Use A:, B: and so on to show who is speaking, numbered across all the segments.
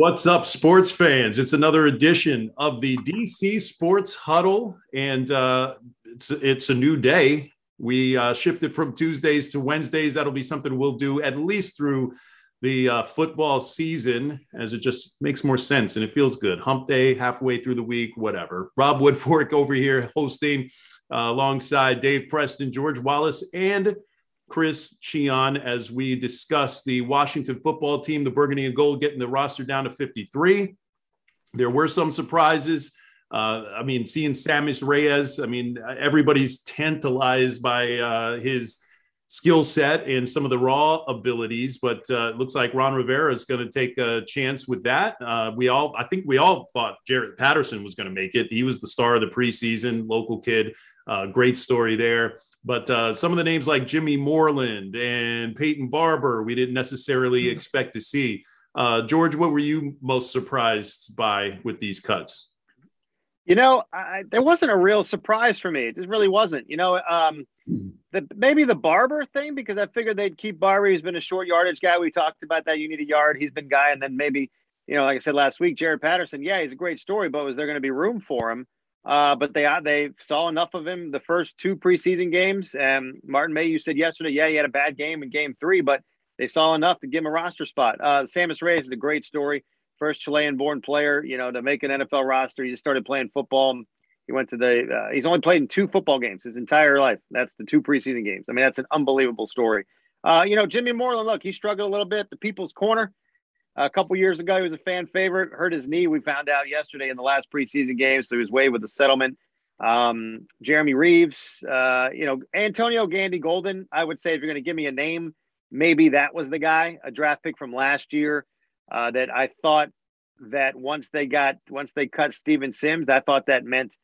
A: What's up, sports fans? It's another edition of the DC Sports Huddle, and uh, it's it's a new day. We uh, shifted from Tuesdays to Wednesdays. That'll be something we'll do at least through the uh, football season, as it just makes more sense and it feels good. Hump day, halfway through the week, whatever. Rob Woodfork over here hosting uh, alongside Dave Preston, George Wallace, and Chris Cheon as we discuss the Washington football team, the Burgundy and Gold getting the roster down to 53. There were some surprises. Uh, I mean, seeing Sammis Reyes, I mean, everybody's tantalized by uh, his skill set and some of the raw abilities, but uh, it looks like Ron Rivera is going to take a chance with that. Uh, we all, I think we all thought Jaret Patterson was going to make it. He was the star of the preseason, local kid. Uh, great story there. But uh, some of the names like Jimmy Moreland and Peyton Barber, we didn't necessarily mm-hmm. expect to see. Uh, George, what were you most surprised by with these cuts?
B: You know, I, there wasn't a real surprise for me. It just really wasn't. You know, um, mm-hmm. the, maybe the Barber thing because I figured they'd keep Barber. He's been a short yardage guy. We talked about that. You need a yard. He's been guy, and then maybe you know, like I said last week, Jaret Patterson. Yeah, he's a great story, but was there going to be room for him? Uh, but they uh, they saw enough of him the first two preseason games. And Martin May, you said yesterday, yeah, he had a bad game in game three, but they saw enough to give him a roster spot. Uh, Sammis Reyes is a great story. First Chilean-born player, you know, to make an NFL roster. He just started playing football. He went to the. Uh, he's only played in two football games his entire life. That's the two preseason games. I mean, that's an unbelievable story. Uh, you know, Jimmy Moreland. Look, he struggled a little bit. The people's corner. A couple years ago, he was a fan favorite. Hurt his knee. We found out yesterday in the last preseason game, so he was waived with a settlement. Um, Jeremy Reaves, uh, you know, Antonio Gandy Golden. I would say if you're going to give me a name, maybe that was the guy, a draft pick from last year. Uh, that I thought that once they got once they cut Steven Sims, I thought that meant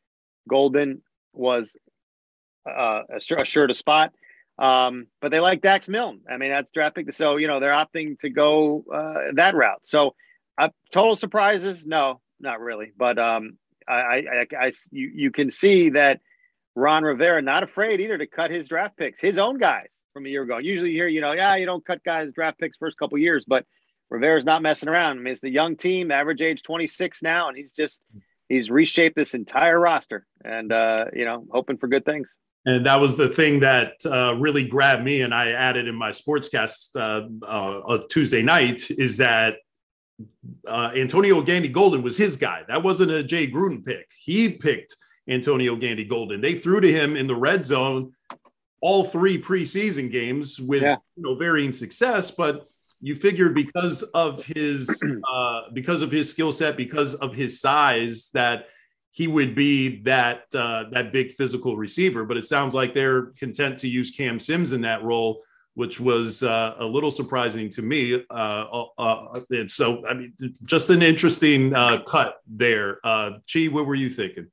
B: Golden was uh, assured a spot. Um, but they like Dax Milne. I mean, that's draft pick. So, you know, they're opting to go uh, that route. So, uh, total surprises? No, not really. But um, I, I, I, you, you can see that Ron Rivera not afraid either to cut his draft picks, his own guys from a year ago. Usually, you hear, you know, yeah, you don't cut guys draft picks first couple years, but Rivera's not messing around. I mean, it's the young team, average age 26 now, and he's just he's reshaped this entire roster, and uh, you know, hoping for good things.
A: And that was the thing that uh, really grabbed me, and I added in my sportscast uh, uh, Tuesday night is that uh, Antonio Gandy Golden was his guy. That wasn't a Jay Gruden pick. He picked Antonio Gandy Golden. They threw to him in the red zone all three preseason games with yeah. you know varying success, but you figured because of his uh, because of his skill set, because of his size, that he would be that uh, that big physical receiver. But it sounds like they're content to use Cam Sims in that role, which was uh, a little surprising to me. Uh, uh, uh and so, I mean, just an interesting uh, cut there. Chi, what were you thinking?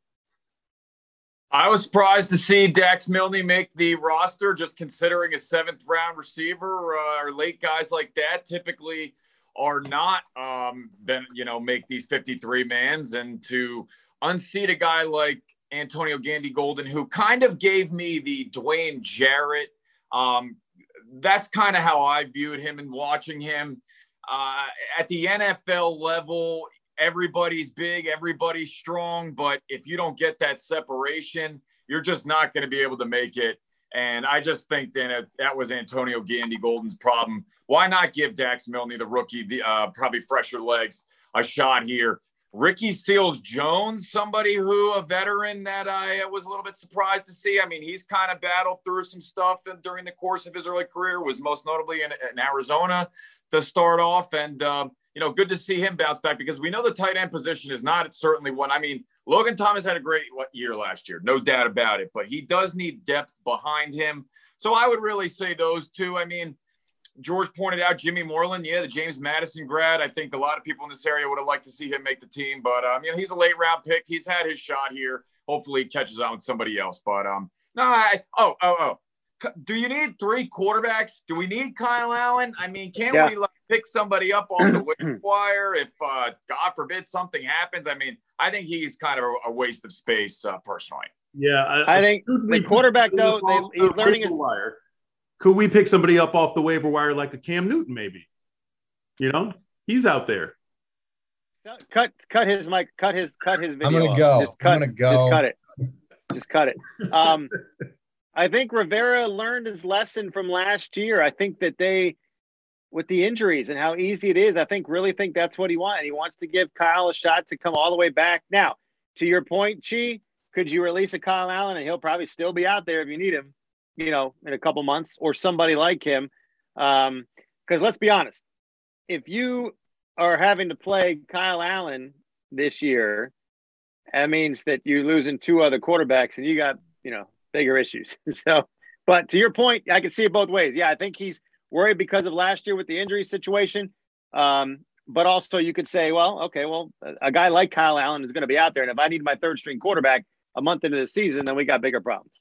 C: I was surprised to see Dax Milne make the roster, just considering a seventh round receiver or late guys like that typically are not um then you know make these 53 mans and to unseat a guy like Antonio Gandy Golden, who kind of gave me the Dwayne Jarrett. Um, that's kind of how I viewed him and watching him. Uh, at the NFL level, everybody's big, everybody's strong, but if you don't get that separation, you're just not going to be able to make it. And I just think that that was Antonio Gandy Golden's problem. Why not give Dax Milne, the rookie, the uh, probably fresher legs, a shot here? Ricky Seals Jones, somebody who a veteran that I was a little bit surprised to see. I mean, he's kind of battled through some stuff during the course of his early career, was most notably in, in Arizona to start off. And, um, you know, good to see him bounce back because we know the tight end position is not certainly one. I mean, Logan Thomas had a great year last year, no doubt about it, but he does need depth behind him. So I would really say those two. I mean, George pointed out Jimmy Moreland, yeah, the James Madison grad. I think a lot of people in this area would have liked to see him make the team, but um, you know, he's a late round pick. He's had his shot here. Hopefully, he catches on with somebody else. But um, no, I oh oh oh. Do you need three quarterbacks? Do we need Kyle Allen? I mean, can't yeah. we like pick somebody up on the wire if uh, God forbid something happens? I mean, I think he's kind of a, a waste of space uh, personally.
A: Yeah,
B: I, I think the quarterback though they, he's learning his
A: wire could we pick somebody up off the waiver wire like a Cam Newton, maybe? You know, he's out there.
B: cut cut his mic, cut his cut his video.
D: I'm gonna
B: off.
D: go.
B: Just cut,
D: I'm gonna go.
B: Just cut it. Just cut it. Um, I think Rivera learned his lesson from last year. I think that they, with the injuries and how easy it is, I think really think that's what he wants. He wants to give Kyle a shot to come all the way back. Now, to your point, Chi, could you release a Kyle Allen and he'll probably still be out there if you need him, you know, in a couple months or somebody like him. Um, because let's be honest, if you are having to play Kyle Allen this year, that means that you're losing two other quarterbacks and you got, you know, bigger issues. so, but to your point, I can see it both ways. Yeah, I think he's worried because of last year with the injury situation. Um, but also you could say, well, okay, well, a guy like Kyle Allen is going to be out there. And if I need my third string quarterback a month into the season, then we got bigger problems.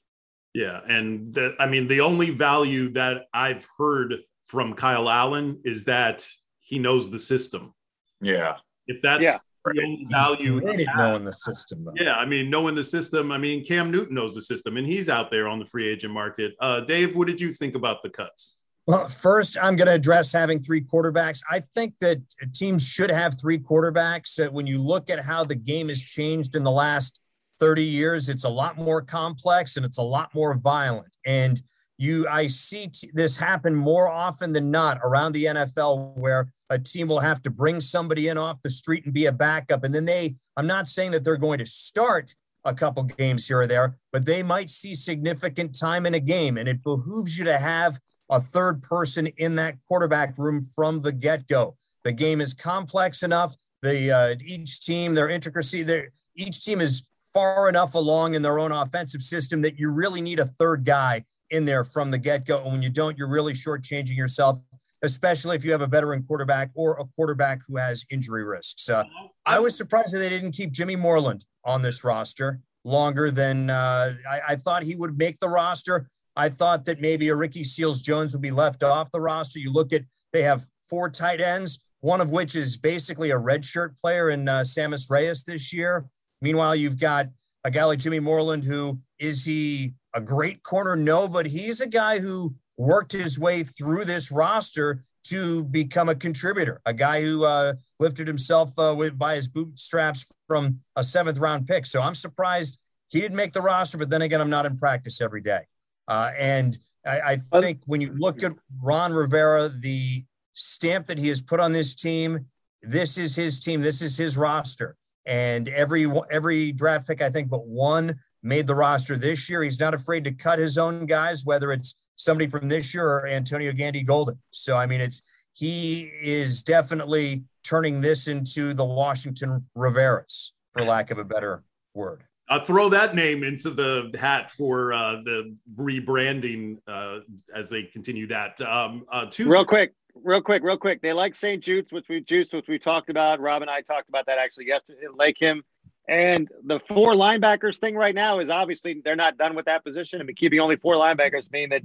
A: Yeah. And the, I mean, the only value that I've heard from Kyle Allen is that he knows the system.
C: Yeah.
A: If that's
B: Yeah.
A: the only value, he
D: knowing the system, though.
A: yeah, I mean, knowing the system. I mean, Cam Newton knows the system, and he's out there on the free agent market. Uh, Dave, what did you think about the cuts?
D: Well, first, I'm going to address having three quarterbacks. I think that teams should have three quarterbacks. Uh, When you look at how the game has changed in the last 30 years, it's a lot more complex and it's a lot more violent. And you, I see t- this happen more often than not around the NFL, where a team will have to bring somebody in off the street and be a backup, and then they. I'm not saying that they're going to start a couple games here or there, but they might see significant time in a game, and it behooves you to have a third person in that quarterback room from the get-go. The game is complex enough. The uh, each team, their intricacy, their each team is far enough along in their own offensive system that you really need a third guy in there from the get-go. And when you don't, you're really shortchanging yourself, especially if you have a veteran quarterback or a quarterback who has injury risks. Uh, I was surprised that they didn't keep Jimmy Moreland on this roster longer than uh, I, I thought he would make the roster. I thought that maybe a Ricky Seals Jones would be left off the roster. You look at they have four tight ends, one of which is basically a redshirt player in uh, Sammis Reyes this year. Meanwhile, you've got a guy like Jimmy Moreland, who is he a great corner? No, but he's a guy who worked his way through this roster to become a contributor, a guy who uh, lifted himself uh, with, by his bootstraps from a seventh round pick. So I'm surprised he didn't make the roster, but then again, I'm not in practice every day. Uh, and I, I think when you look at Ron Rivera, the stamp that he has put on this team, this is his team, this is his roster. And every every draft pick, I think, but one made the roster this year. He's not afraid to cut his own guys, whether it's somebody from this year or Antonio Gandy Golden. So I mean, it's he is definitely turning this into the Washington Riveras, for lack of a better word.
A: Uh, throw that name into the hat for uh, the rebranding uh, as they continue that. Um, uh, two
B: Real quick, real quick, real quick. They like St. Juste, which we juiced, which we talked about. Rob and I talked about that actually yesterday. Like him. And the four linebackers thing right now is obviously they're not done with that position. I mean, keeping only four linebackers mean that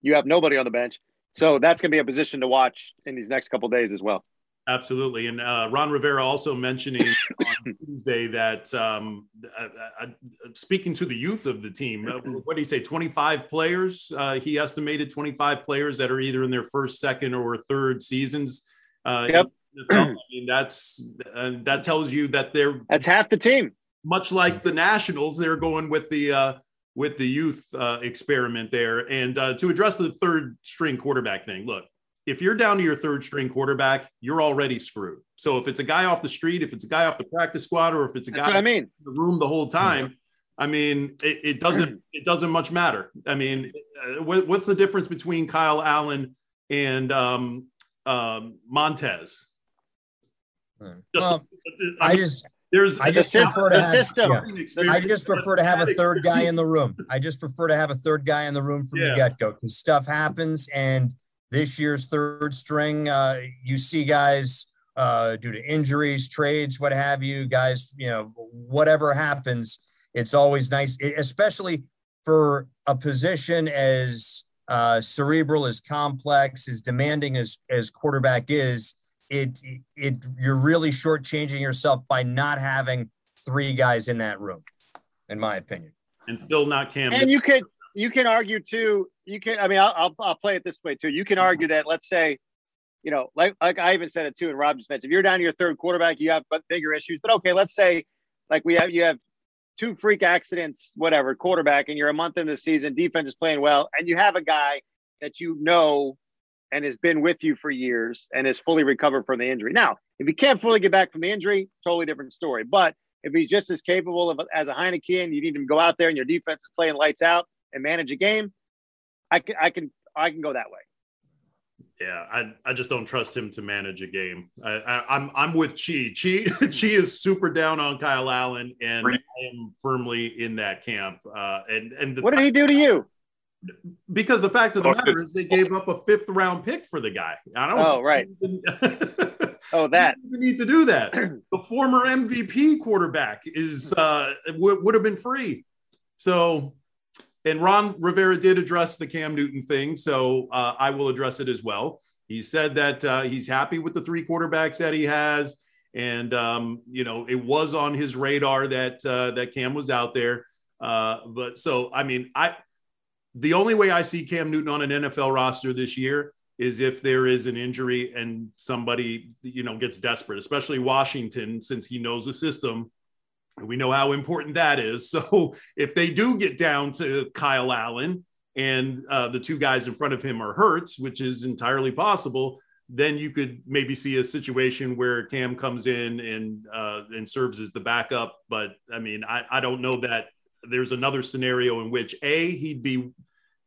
B: you have nobody on the bench. So that's going to be a position to watch in these next couple days as well.
A: Absolutely. And uh, Ron Rivera also mentioning on Tuesday that um, uh, uh, speaking to the youth of the team, uh, what do you say? 25 players. Uh, he estimated 25 players that are either in their first, second, or third seasons. Uh,
B: Yep.
A: I mean, that's uh, that tells you that they're
B: That's half the team.
A: much like the Nationals. They're going with the uh, with the youth uh, experiment there. And uh, to address the third string quarterback thing, look, if you're down to your third string quarterback, you're already screwed. So if it's a guy off the street, if it's a guy off the practice squad, or if it's a
B: That's
A: guy
B: what I
A: in
B: mean.
A: the room the whole time, I mean, it, it doesn't it doesn't much matter. I mean, uh, what, what's the difference between Kyle Allen and um, um, Montez? Just,
D: Well,
A: I
D: I just
A: there's
D: I just
B: The
D: prefer to have,
B: system.
D: yeah. I just prefer to have a third guy in the room. I just prefer to have a third guy in the room from
A: Yeah.
D: the get go because stuff happens. And this year's third string, uh, you see guys uh, due to injuries, trades, what have you, guys, you know, whatever happens, it's always nice, especially for a position as uh, cerebral, as complex, as demanding as as quarterback is. It it you're really shortchanging yourself by not having three guys in that room, in my opinion.
A: and still not Cam.
B: And you could you can argue too. You can. I mean, I'll, I'll I'll play it this way too. You can mm-hmm. argue that let's say you know, like like I even said it too, and Rob just mentioned, if you're down to your third quarterback, you have bigger issues. But okay, let's say like we have you have two freak accidents, whatever, quarterback, and you're a month in the season, defense is playing well, and you have a guy that you know and has been with you for years and is fully recovered from the injury. Now, if he can't fully get back from the injury, totally different story. But if he's just as capable of as a Heinicke and you need him to go out there and your defense is playing lights out and manage a game, I can I can I can go that way.
A: Yeah, I, I just don't trust him to manage a game. I, I, I'm I'm with Chi. Chi Chi is super down on Kyle Allen, and I am firmly in that camp. Uh, and and
B: what did he do to you?
A: Because the fact of the matter is, they gave up a fifth round pick for the guy. I don't.
B: Oh right. oh that.
A: We need to do that. the former MVP quarterback is uh, w- would have been free. So and Ron Rivera did address the Cam Newton thing, so uh, I will address it as well. He said that uh, he's happy with the three quarterbacks that he has, and um, you know it was on his radar that uh, that Cam was out there. Uh, but so I mean, I the only way I see Cam Newton on an NFL roster this year is if there is an injury and somebody you know gets desperate, especially Washington, since he knows the system we know how important that is. So if they do get down to Kyle Allen and uh, the two guys in front of him are hurt, which is entirely possible, then you could maybe see a situation where Cam comes in and uh, and serves as the backup. But I mean, I, I don't know that there's another scenario in which a he'd be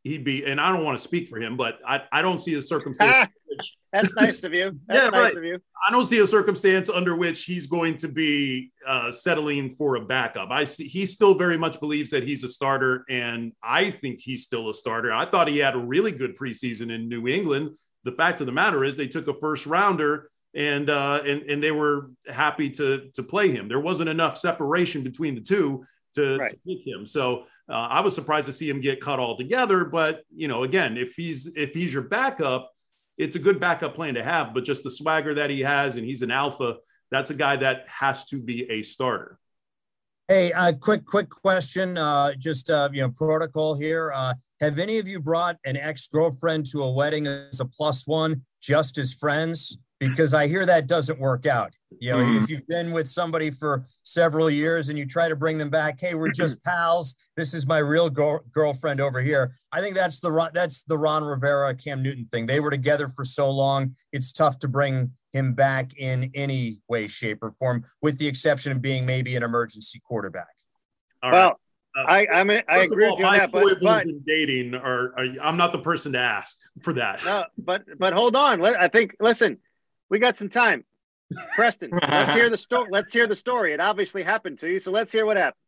A: he'd be, and I don't want to speak for him, but I, I don't see a circumstance.
B: Which, That's nice of you. That's yeah, nice right. of you.
A: I don't see a circumstance under which he's going to be uh, settling for a backup. I see he still very much believes that he's a starter, and I think he's still a starter. I thought he had a really good preseason in New England. The fact of the matter is, they took a first rounder and uh, and and they were happy to to play him. There wasn't enough separation between the two to, right. to pick him. So uh, I was surprised to see him get cut altogether. But you know, again, if he's if he's your backup, it's a good backup plan to have. But just the swagger that he has, and he's an alpha, that's a guy that has to be a starter.
D: Hey, uh, quick, quick question. Uh, just uh, you know, protocol here. Uh, have any of you brought an ex girlfriend to a wedding as a plus one, just as friends? Because I hear that doesn't work out. You know, mm-hmm. if you've been with somebody for several years and you try to bring them back, hey, we're just pals. This is my real go- girlfriend over here. I think that's the that's the Ron Rivera Cam Newton thing. They were together for so long; it's tough to bring him back in any way, shape, or form, with the exception of being maybe an emergency quarterback.
B: All well, right. Uh, I I mean I agree all, with you on that, but, but
A: in dating are, are, I'm not the person to ask for that.
B: No, but but hold on. I think listen, we got some time. Preston, let's hear the story. Let's hear the story. It obviously happened to you, so let's hear what happened.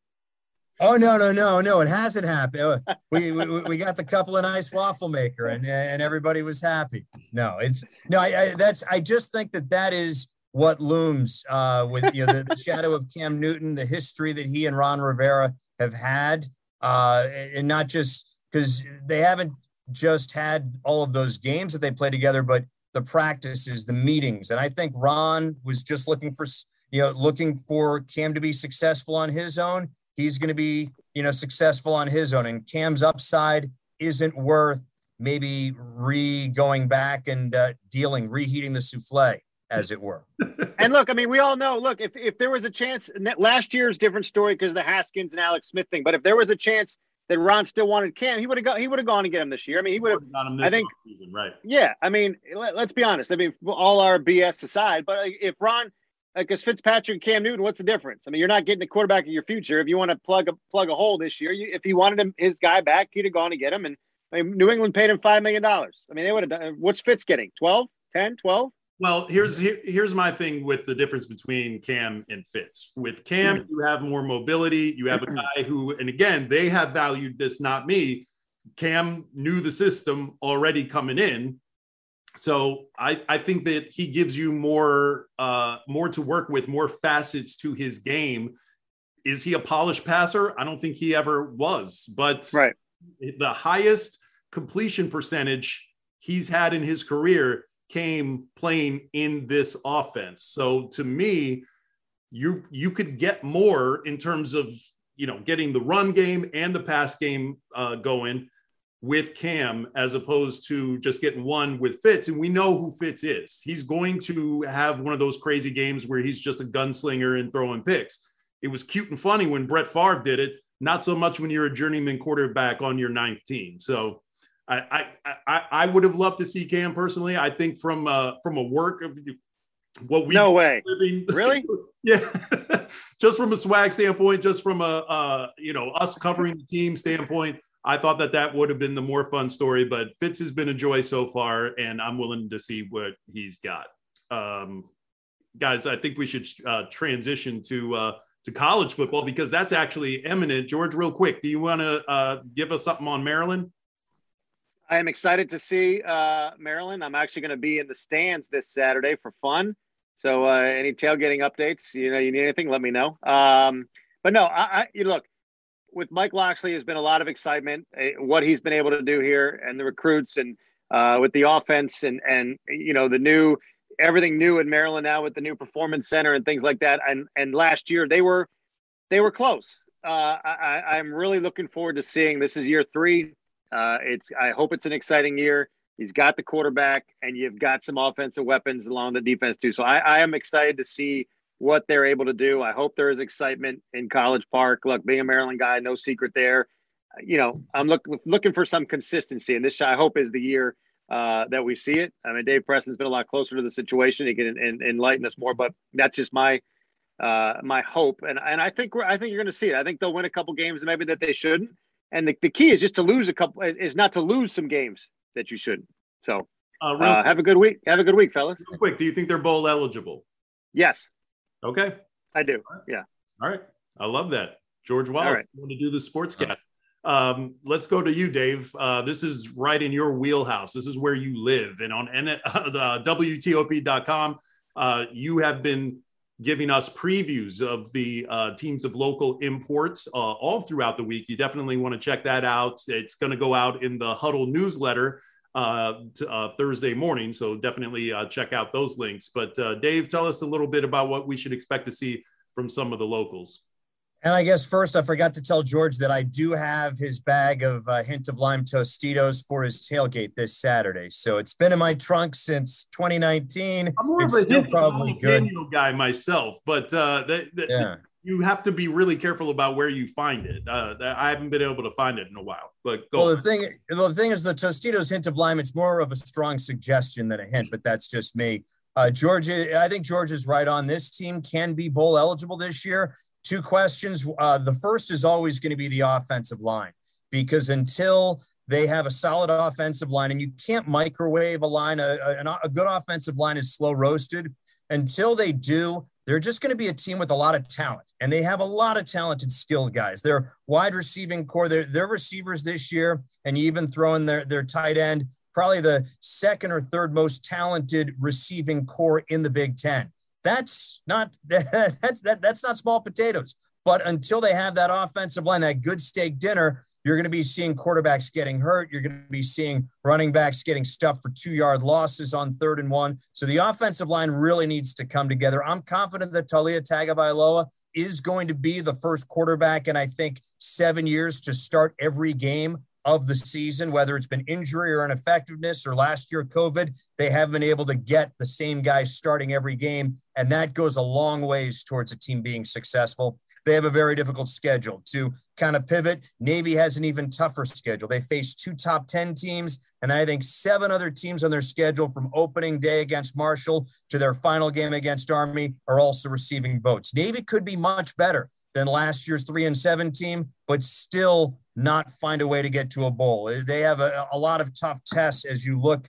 D: Oh no no no no! It hasn't happened. Oh, we, we, we got the couple of nice waffle maker, and and everybody was happy. No, it's no. I, I that's I just think that that is what looms uh, with you know the, the, shadow of Cam Newton, the history that he and Ron Rivera have had, uh, and not just because they haven't just had all of those games that they play together, but the practices, the meetings. And I think Ron was just looking for, you know, looking for Cam to be successful on his own. He's going to be, you know, successful on his own. And Cam's upside isn't worth maybe re going back and uh, dealing, reheating the souffle, as it were.
B: and look, I mean, we all know. Look, if if there was a chance, last year's different story because the Haskins and Alex Smith thing. But if there was a chance that Ron still wanted Cam, he would have gone. He would have gone and get him this year. I mean, he would have. I think.
A: Season, right.
B: Yeah, I mean, let, us be honest. I mean, all our BS aside, but if Ron, like, as Fitzpatrick and Cam Newton, what's the difference? I mean, you're not getting the quarterback of your future. If you want to plug a plug a hole this year, you, if he wanted him his guy back, he'd have gone to get him. And I mean, New England paid him five million dollars. I mean, they would have done. What's Fitz getting? 12, 10, 12?
A: Well, here's here, here's my thing with the difference between Cam and Fitz. With Cam, mm-hmm. you have more mobility. You have a guy who, and again, they have valued this, not me. Cam knew the system already coming in, so I I think that he gives you more uh, more to work with, more facets to his game. Is he a polished passer? I don't think he ever was, but
B: right.
A: the highest completion percentage he's had in his career came playing in this offense. So to me, you you could get more in terms of you know getting the run game and the pass game uh, going with Cam as opposed to just getting one with Fitz. And we know who Fitz is. He's going to have one of those crazy games where he's just a gunslinger and throwing picks. It was cute and funny when Brett Favre did it, not so much when you're a journeyman quarterback on your ninth team. So I I I, would have loved to see Cam personally. I think from uh, from a work of
B: what we no way.
A: living,
B: really?
A: Yeah. Just from a swag standpoint just from a uh, you know us covering the team standpoint i thought that that would have been the more fun story but fitz has been a joy so far and i'm willing to see what he's got. Um, guys i think we should uh, transition to uh, to college football because that's actually imminent. George real quick do you want to uh, give us something on maryland
B: I am excited to see uh, Maryland. I'm actually going to be in the stands this Saturday for fun. So uh, any tailgating updates, you know, you need anything, let me know. Um, but no, I, I you look with Mike Locksley has been a lot of excitement. Uh, what he's been able to do here, and the recruits, and uh, with the offense, and and you know the new everything new in Maryland now with the new performance center and things like that. And and last year they were they were close. Uh, I, I'm really looking forward to seeing. This is year three. Uh, it's I hope it's an exciting year. He's got the quarterback, and you've got some offensive weapons along the defense too. So I, I am excited to see what they're able to do. I hope there is excitement in College Park. Look, being a Maryland guy, no secret there. You know, I'm look, looking for some consistency, and this I hope is the year uh, that we see it. I mean, Dave Preston's been a lot closer to the situation. He can in, enlighten us more, but that's just my uh, my hope, and and I think we're I think you're going to see it. I think they'll win a couple games, maybe that they shouldn't. And the, the key is just to lose a couple is not to lose some games that you shouldn't. So uh, uh, have a good week. Have a good week, fellas.
A: Real quick, do you think they're bowl eligible?
B: Yes.
A: Okay.
B: I do. Yeah.
A: All right. I love that. George Wallace, right. want to do the sportscast. Um, let's go to you, Dave. Uh, this is right in your wheelhouse. This is where you live. And on N- uh, the WTOP.com, uh, you have been giving us previews of the uh, teams of local imports uh, all throughout the week. You definitely want to check that out. It's going to go out in the Huddle newsletter uh, uh, Thursday morning. So definitely uh, check out those links. But uh, Dave, tell us a little bit about what we should expect to see from some of the locals.
D: And I guess first, I forgot to tell George that I do have his bag of uh, hint of lime Tostitos for his tailgate this Saturday. So it's been in my trunk since 2019. I'm more it's of a still probably good
A: guy myself, but uh, yeah. you have to be really careful about where you find it. Uh, I haven't been able to find it in a while. But go
D: well, the thing, well, the thing is, the Tostitos hint of lime. It's more of a strong suggestion than a hint, but that's just me. Uh, George, I think George is right on. This team can be bowl eligible this year two questions. Uh, the first is always going to be the offensive line because until they have a solid offensive line, and you can't microwave a line, a, a, a good offensive line is slow roasted. Until they do, they're just going to be a team with a lot of talent, and they have a lot of talented, skilled guys. Their wide receiving core, their, their receivers this year, and even throwing their, their tight end, probably the second or third most talented receiving core in the Big Ten. That's not that's that, that's not small potatoes. But until they have that offensive line, that good steak dinner, you're going to be seeing quarterbacks getting hurt. You're going to be seeing running backs getting stuffed for two yard losses on third and one. So the offensive line really needs to come together. I'm confident that Taulia Tagovailoa is going to be the first quarterback in, I think, seven years to start every game of the season, whether it's been injury or ineffectiveness or last year COVID, they have been able to get the same guys starting every game. And that goes a long ways towards a team being successful. They have a very difficult schedule to kind of pivot. Navy has an even tougher schedule. They face two top 10 teams, and I think seven other teams on their schedule from opening day against Marshall to their final game against Army are also receiving votes. Navy could be much better than last year's three and seven team, but still not find a way to get to a bowl. They have a, a lot of tough tests as you look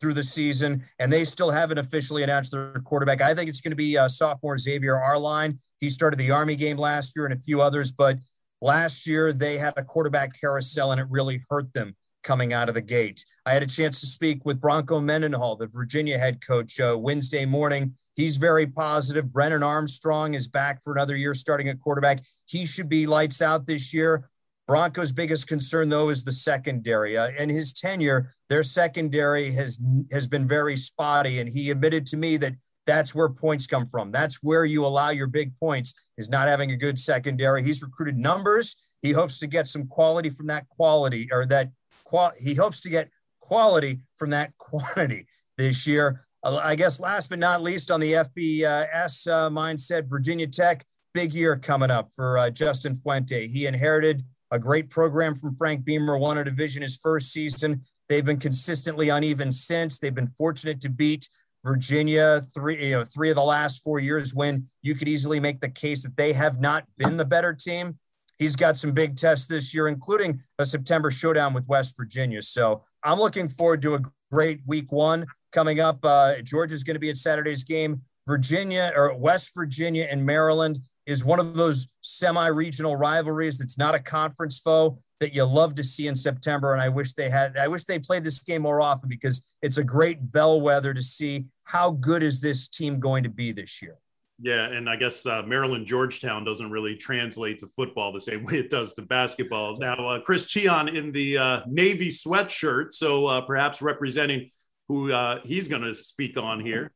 D: through the season, and they still haven't officially announced their quarterback. I think it's going to be uh, sophomore Xavier Arline. He started the Army game last year and a few others, but last year they had a quarterback carousel and it really hurt them coming out of the gate. I had a chance to speak with Bronco Mendenhall, the Virginia head coach, uh, Wednesday morning. He's very positive. Brennan Armstrong is back for another year starting at quarterback. He should be lights out this year. Broncos' biggest concern, though, is the secondary. Uh, in his tenure, their secondary has has been very spotty, and he admitted to me that that's where points come from. That's where you allow your big points is not having a good secondary. He's recruited numbers. He hopes to get some quality from that quality or that qual- he hopes to get quality from that quantity this year. Uh, I guess last but not least on the FBS uh, mindset, Virginia Tech, big year coming up for uh, Justin Fuente. He inherited a great program from Frank Beamer, won a division his first season. They've been consistently uneven since. They've been fortunate to beat Virginia three, you know, three of the last four years when you could easily make the case that they have not been the better team. He's got some big tests this year, including a September showdown with West Virginia. So I'm looking forward to a great week one coming up. Uh, Georgia's going to be at Saturday's game. Virginia or West Virginia and Maryland is one of those semi-regional rivalries that's not a conference foe that you love to see in September. And I wish they had, I wish they played this game more often because it's a great bellwether to see how good is this team going to be this year.
A: Yeah, and I guess uh, Maryland Georgetown doesn't really translate to football the same way it does to basketball. Now, uh, Chris Cheon in the uh, Navy sweatshirt, so uh, perhaps representing who uh, he's going to speak on here.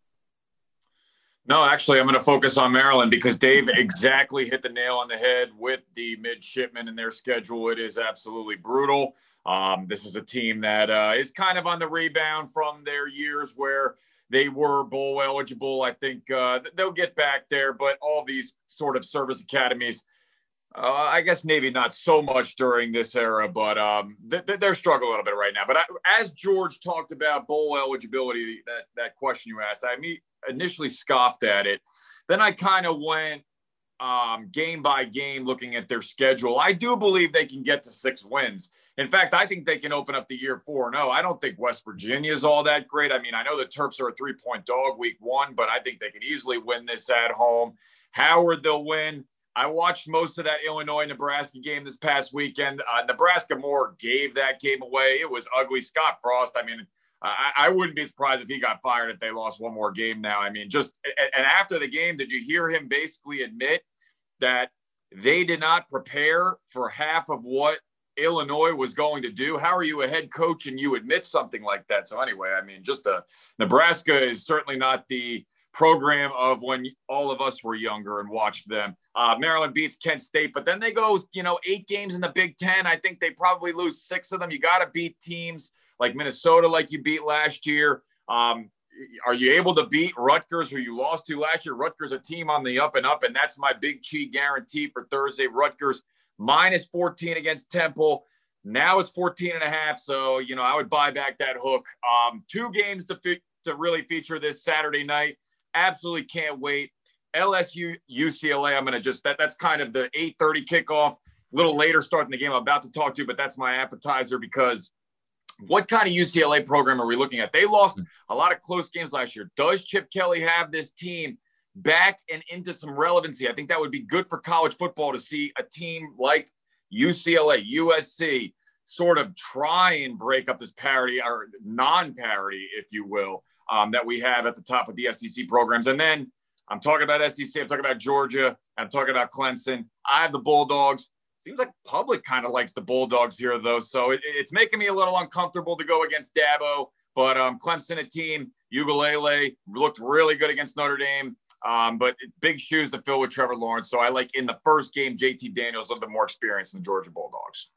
C: No, actually, I'm going to focus on Maryland because Dave exactly hit the nail on the head with the midshipmen and their schedule. It is absolutely brutal. Um, this is a team that uh, is kind of on the rebound from their years where they were bowl eligible. I think uh, they'll get back there, but all these sort of service academies, uh, I guess maybe not so much during this era, but um, th- they're struggling a little bit right now. But I, as George talked about bowl eligibility, that that question you asked, I mean, initially scoffed at it. Then I kind of went um, game by game looking at their schedule. I do believe they can get to six wins. In fact, I think they can open up the year 4 0. I don't think West Virginia is all that great. I mean, I know the Terps are a three point dog week one, but I think they can easily win this at home. Howard, they'll win. I watched most of that Illinois Nebraska game this past weekend. Uh, Nebraska more gave that game away. It was ugly. Scott Frost, I mean, I, I, wouldn't be surprised if he got fired if they lost one more game now. I mean, just and after the game, did you hear him basically admit that they did not prepare for half of what Illinois was going to do? How are you a head coach and you admit something like that? So anyway, I mean, just a uh, Nebraska is certainly not the program of when all of us were younger and watched them. Uh, Maryland beats Kent State, but then they go, you know, eight games in the Big Ten. I think they probably lose six of them. You got to beat teams like Minnesota, like you beat last year? Um, are you able to beat Rutgers, who you lost to last year? Rutgers, a team on the up and up, and that's my big cheat guarantee for Thursday. Rutgers minus 14 against Temple. Now it's 14 and a half. So, you know, I would buy back that hook. Um, two games to, fi- to really feature this Saturday night. Absolutely can't wait. LSU, UCLA. I'm going to just, that, that's kind of the 830 kickoff, a little later starting the game I'm about to talk to, but that's my appetizer because what kind of UCLA program are we looking at? They lost hmm. a lot of close games last year. Does Chip Kelly have this team back and into some relevancy? I think that would be good for college football to see a team like UCLA, USC sort of try and break up this parity or non parity, if you will, um, that we have at the top of the SEC programs. And then I'm talking about SEC, I'm talking about Georgia, I'm talking about Clemson. I have the Bulldogs. Seems like public kind of likes the Bulldogs here, though. So it, it's making me a little uncomfortable to go against Dabo. But um, Clemson, a team, Uiagalelei looked really good against Notre Dame. Um, but big shoes to fill with Trevor Lawrence. So I like in the first game, JT Daniels a little bit more experience than the Georgia Bulldogs.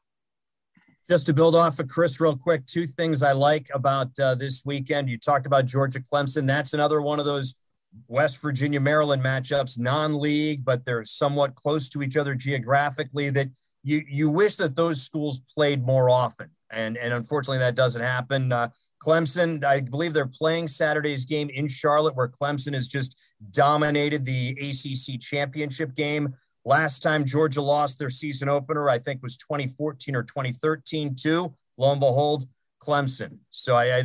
D: Just to build off of Chris, real quick, two things I like about uh, this weekend. You talked about Georgia Clemson. That's another one of those West Virginia Maryland matchups, non-league, but they're somewhat close to each other geographically. That you you wish that those schools played more often, and and unfortunately that doesn't happen. Uh, Clemson, I believe they're playing Saturday's game in Charlotte, where Clemson has just dominated the ACC championship game. Last time Georgia lost their season opener, I think was 2014 or 2013 too. Lo and behold, Clemson. So I, I,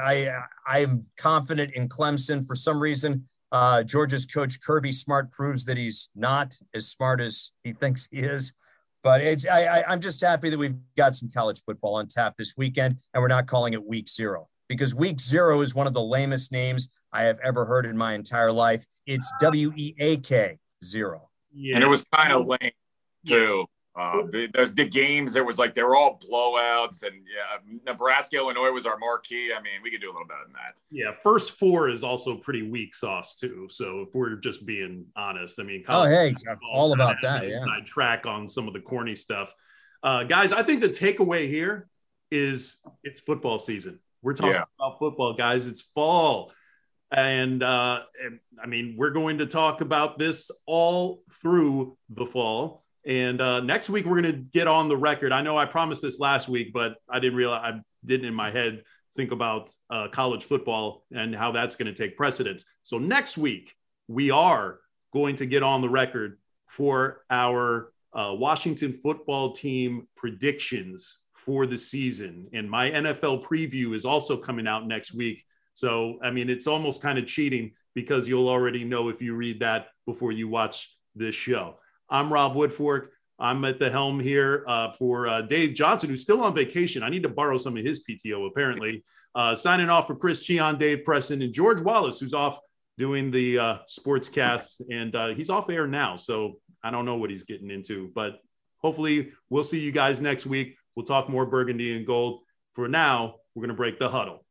D: I, I am confident in Clemson for some reason. Uh, Georgia's coach Kirby Smart proves that he's not as smart as he thinks he is. But it's I, I, am just happy that we've got some college football on tap this weekend, and we're not calling it Week Zero because Week Zero is one of the lamest names I have ever heard in my entire life. It's W E A K zero.
C: Yeah. And it was kind of lame too. Uh, the, the, games, there was like they were all blowouts, and yeah, Nebraska, Illinois was our marquee. I mean, we could do a little better than that.
A: Yeah, first four is also pretty weak sauce too. So if we're just being honest, I mean,
D: oh hey, all about that. Yeah,
A: I track on some of the corny stuff, uh, guys. I think the takeaway here is it's football season. We're talking
C: Yeah.
A: about football, guys. It's fall. And, uh, and I mean, we're going to talk about this all through the fall. And uh, next week, we're going to get on the record. I know I promised this last week, but I didn't realize I didn't in my head think about uh, college football and how that's going to take precedence. So next week, we are going to get on the record for our uh, Washington football team predictions for the season. And my NFL preview is also coming out next week. So, I mean, it's almost kind of cheating because you'll already know if you read that before you watch this show. I'm Rob Woodfork. I'm at the helm here uh, for uh, Dave Johnson, who's still on vacation. I need to borrow some of his PTO, apparently. Uh, signing off for Chris Cheon, Dave Preston, and George Wallace, who's off doing the uh, sports. And uh, he's off air now. So I don't know what he's getting into, but hopefully we'll see you guys next week. We'll talk more burgundy and gold. For now, we're going to break the huddle.